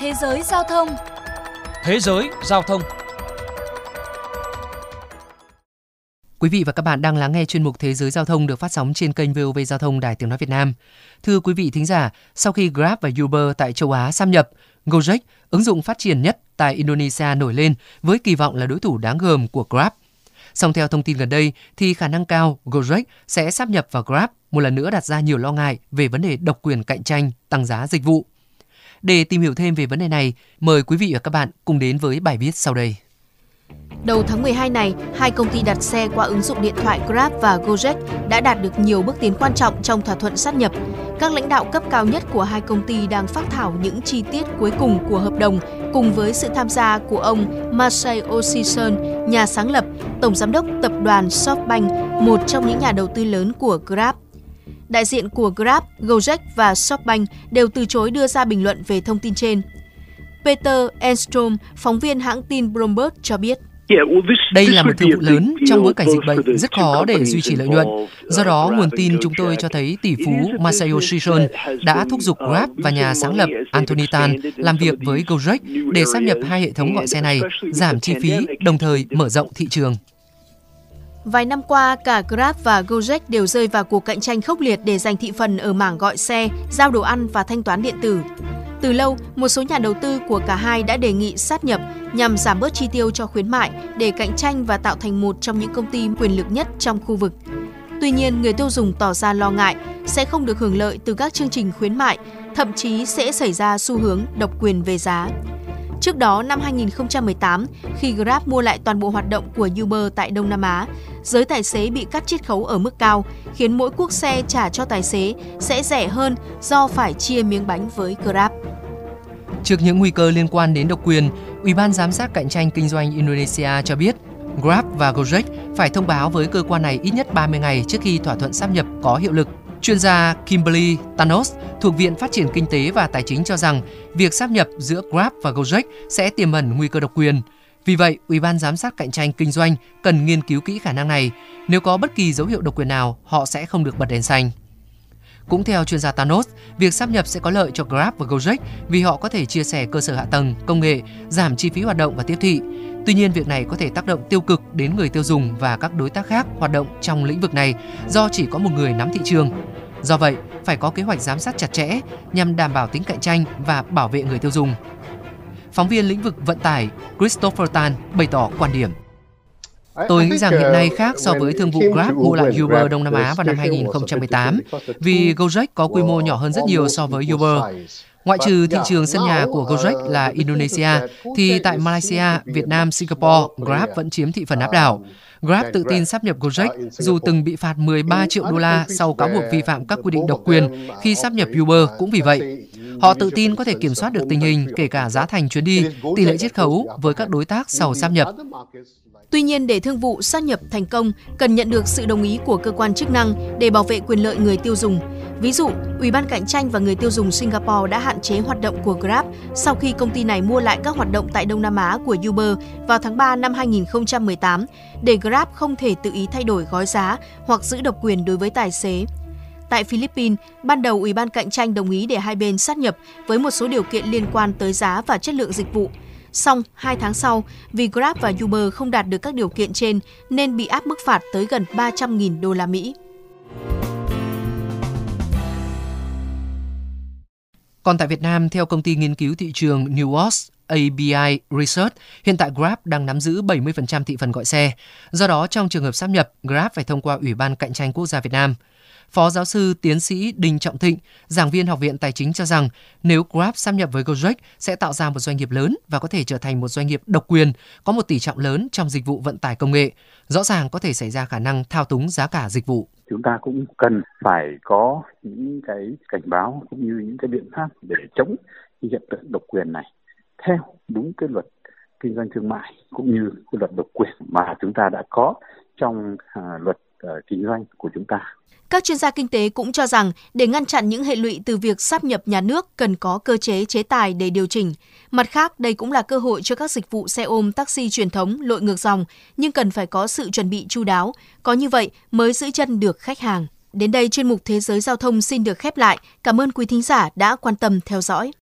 Thế giới giao thông Thế giới giao thông Quý vị và các bạn đang lắng nghe chuyên mục Thế giới giao thông được phát sóng trên kênh VOV Giao thông Đài Tiếng nói Việt Nam. Thưa quý vị thính giả, sau khi Grab và Uber tại châu Á xâm nhập, Gojek, ứng dụng phát triển nhất tại Indonesia nổi lên với kỳ vọng là đối thủ đáng gờm của Grab. Song theo thông tin gần đây thì khả năng cao Gojek sẽ sắp nhập vào Grab một lần nữa đặt ra nhiều lo ngại về vấn đề độc quyền cạnh tranh, tăng giá dịch vụ. Để tìm hiểu thêm về vấn đề này, mời quý vị và các bạn cùng đến với bài viết sau đây. Đầu tháng 12 này, hai công ty đặt xe qua ứng dụng điện thoại Grab và Gojek đã đạt được nhiều bước tiến quan trọng trong thỏa thuận sát nhập. Các lãnh đạo cấp cao nhất của hai công ty đang phát thảo những chi tiết cuối cùng của hợp đồng cùng với sự tham gia của ông Marcel Ossison, nhà sáng lập, tổng giám đốc tập đoàn SoftBank, một trong những nhà đầu tư lớn của Grab. Đại diện của Grab, Gojek và SoftBank đều từ chối đưa ra bình luận về thông tin trên. Peter Enstrom, phóng viên hãng tin Bloomberg cho biết. Đây là một thương vụ lớn trong bối cảnh dịch bệnh rất khó để duy trì lợi nhuận. Do đó, nguồn tin chúng tôi cho thấy tỷ phú Masayo Shishon đã thúc giục Grab và nhà sáng lập Anthony Tan làm việc với Gojek để sáp nhập hai hệ thống gọi xe này, giảm chi phí, đồng thời mở rộng thị trường. Vài năm qua, cả Grab và Gojek đều rơi vào cuộc cạnh tranh khốc liệt để giành thị phần ở mảng gọi xe, giao đồ ăn và thanh toán điện tử. Từ lâu, một số nhà đầu tư của cả hai đã đề nghị sát nhập nhằm giảm bớt chi tiêu cho khuyến mại để cạnh tranh và tạo thành một trong những công ty quyền lực nhất trong khu vực. Tuy nhiên, người tiêu dùng tỏ ra lo ngại sẽ không được hưởng lợi từ các chương trình khuyến mại, thậm chí sẽ xảy ra xu hướng độc quyền về giá. Trước đó, năm 2018, khi Grab mua lại toàn bộ hoạt động của Uber tại Đông Nam Á, giới tài xế bị cắt chiết khấu ở mức cao, khiến mỗi cuốc xe trả cho tài xế sẽ rẻ hơn do phải chia miếng bánh với Grab. Trước những nguy cơ liên quan đến độc quyền, Ủy ban giám sát cạnh tranh kinh doanh Indonesia cho biết Grab và Gojek phải thông báo với cơ quan này ít nhất 30 ngày trước khi thỏa thuận sáp nhập có hiệu lực. Chuyên gia Kimberly Thanos thuộc Viện Phát triển Kinh tế và Tài chính cho rằng việc sáp nhập giữa Grab và Gojek sẽ tiềm ẩn nguy cơ độc quyền. Vì vậy, Ủy ban giám sát cạnh tranh kinh doanh cần nghiên cứu kỹ khả năng này. Nếu có bất kỳ dấu hiệu độc quyền nào, họ sẽ không được bật đèn xanh. Cũng theo chuyên gia Thanos, việc sáp nhập sẽ có lợi cho Grab và Gojek vì họ có thể chia sẻ cơ sở hạ tầng, công nghệ, giảm chi phí hoạt động và tiếp thị. Tuy nhiên, việc này có thể tác động tiêu cực đến người tiêu dùng và các đối tác khác hoạt động trong lĩnh vực này do chỉ có một người nắm thị trường. Do vậy, phải có kế hoạch giám sát chặt chẽ nhằm đảm bảo tính cạnh tranh và bảo vệ người tiêu dùng. Phóng viên lĩnh vực vận tải Christopher Tan bày tỏ quan điểm. Tôi nghĩ rằng hiện nay khác so với thương vụ Grab mua lại Uber Đông Nam Á vào năm 2018 vì Gojek có quy mô nhỏ hơn rất nhiều so với Uber. Ngoại trừ thị trường sân nhà của Gojek là Indonesia, thì tại Malaysia, Việt Nam, Singapore, Grab vẫn chiếm thị phần áp đảo. Grab tự tin sắp nhập Gojek dù từng bị phạt 13 triệu đô la sau cáo buộc vi phạm các quy định độc quyền khi sắp nhập Uber cũng vì vậy. Họ tự tin có thể kiểm soát được tình hình kể cả giá thành chuyến đi, tỷ lệ chiết khấu với các đối tác sau sáp nhập. Tuy nhiên, để thương vụ sát nhập thành công, cần nhận được sự đồng ý của cơ quan chức năng để bảo vệ quyền lợi người tiêu dùng. Ví dụ, Ủy ban cạnh tranh và người tiêu dùng Singapore đã hạn chế hoạt động của Grab sau khi công ty này mua lại các hoạt động tại Đông Nam Á của Uber vào tháng 3 năm 2018 để Grab không thể tự ý thay đổi gói giá hoặc giữ độc quyền đối với tài xế. Tại Philippines, ban đầu Ủy ban cạnh tranh đồng ý để hai bên sát nhập với một số điều kiện liên quan tới giá và chất lượng dịch vụ. Song hai tháng sau, vì Grab và Uber không đạt được các điều kiện trên nên bị áp mức phạt tới gần 300.000 đô la Mỹ. Còn tại Việt Nam, theo công ty nghiên cứu thị trường Newos ABI Research, hiện tại Grab đang nắm giữ 70% thị phần gọi xe. Do đó, trong trường hợp sáp nhập, Grab phải thông qua Ủy ban Cạnh tranh Quốc gia Việt Nam. Phó giáo sư tiến sĩ Đinh Trọng Thịnh, giảng viên Học viện Tài chính cho rằng nếu Grab sáp nhập với Gojek sẽ tạo ra một doanh nghiệp lớn và có thể trở thành một doanh nghiệp độc quyền, có một tỷ trọng lớn trong dịch vụ vận tải công nghệ. Rõ ràng có thể xảy ra khả năng thao túng giá cả dịch vụ. Chúng ta cũng cần phải có những cái cảnh báo cũng như những cái biện pháp để chống hiện tượng độc quyền này theo đúng cái luật kinh doanh thương mại cũng như cái luật độc quyền mà chúng ta đã có trong à, luật Ờ, kinh doanh của chúng ta. Các chuyên gia kinh tế cũng cho rằng để ngăn chặn những hệ lụy từ việc sáp nhập nhà nước cần có cơ chế chế tài để điều chỉnh. Mặt khác, đây cũng là cơ hội cho các dịch vụ xe ôm taxi truyền thống lội ngược dòng, nhưng cần phải có sự chuẩn bị chu đáo, có như vậy mới giữ chân được khách hàng. Đến đây chuyên mục Thế giới giao thông xin được khép lại. Cảm ơn quý thính giả đã quan tâm theo dõi.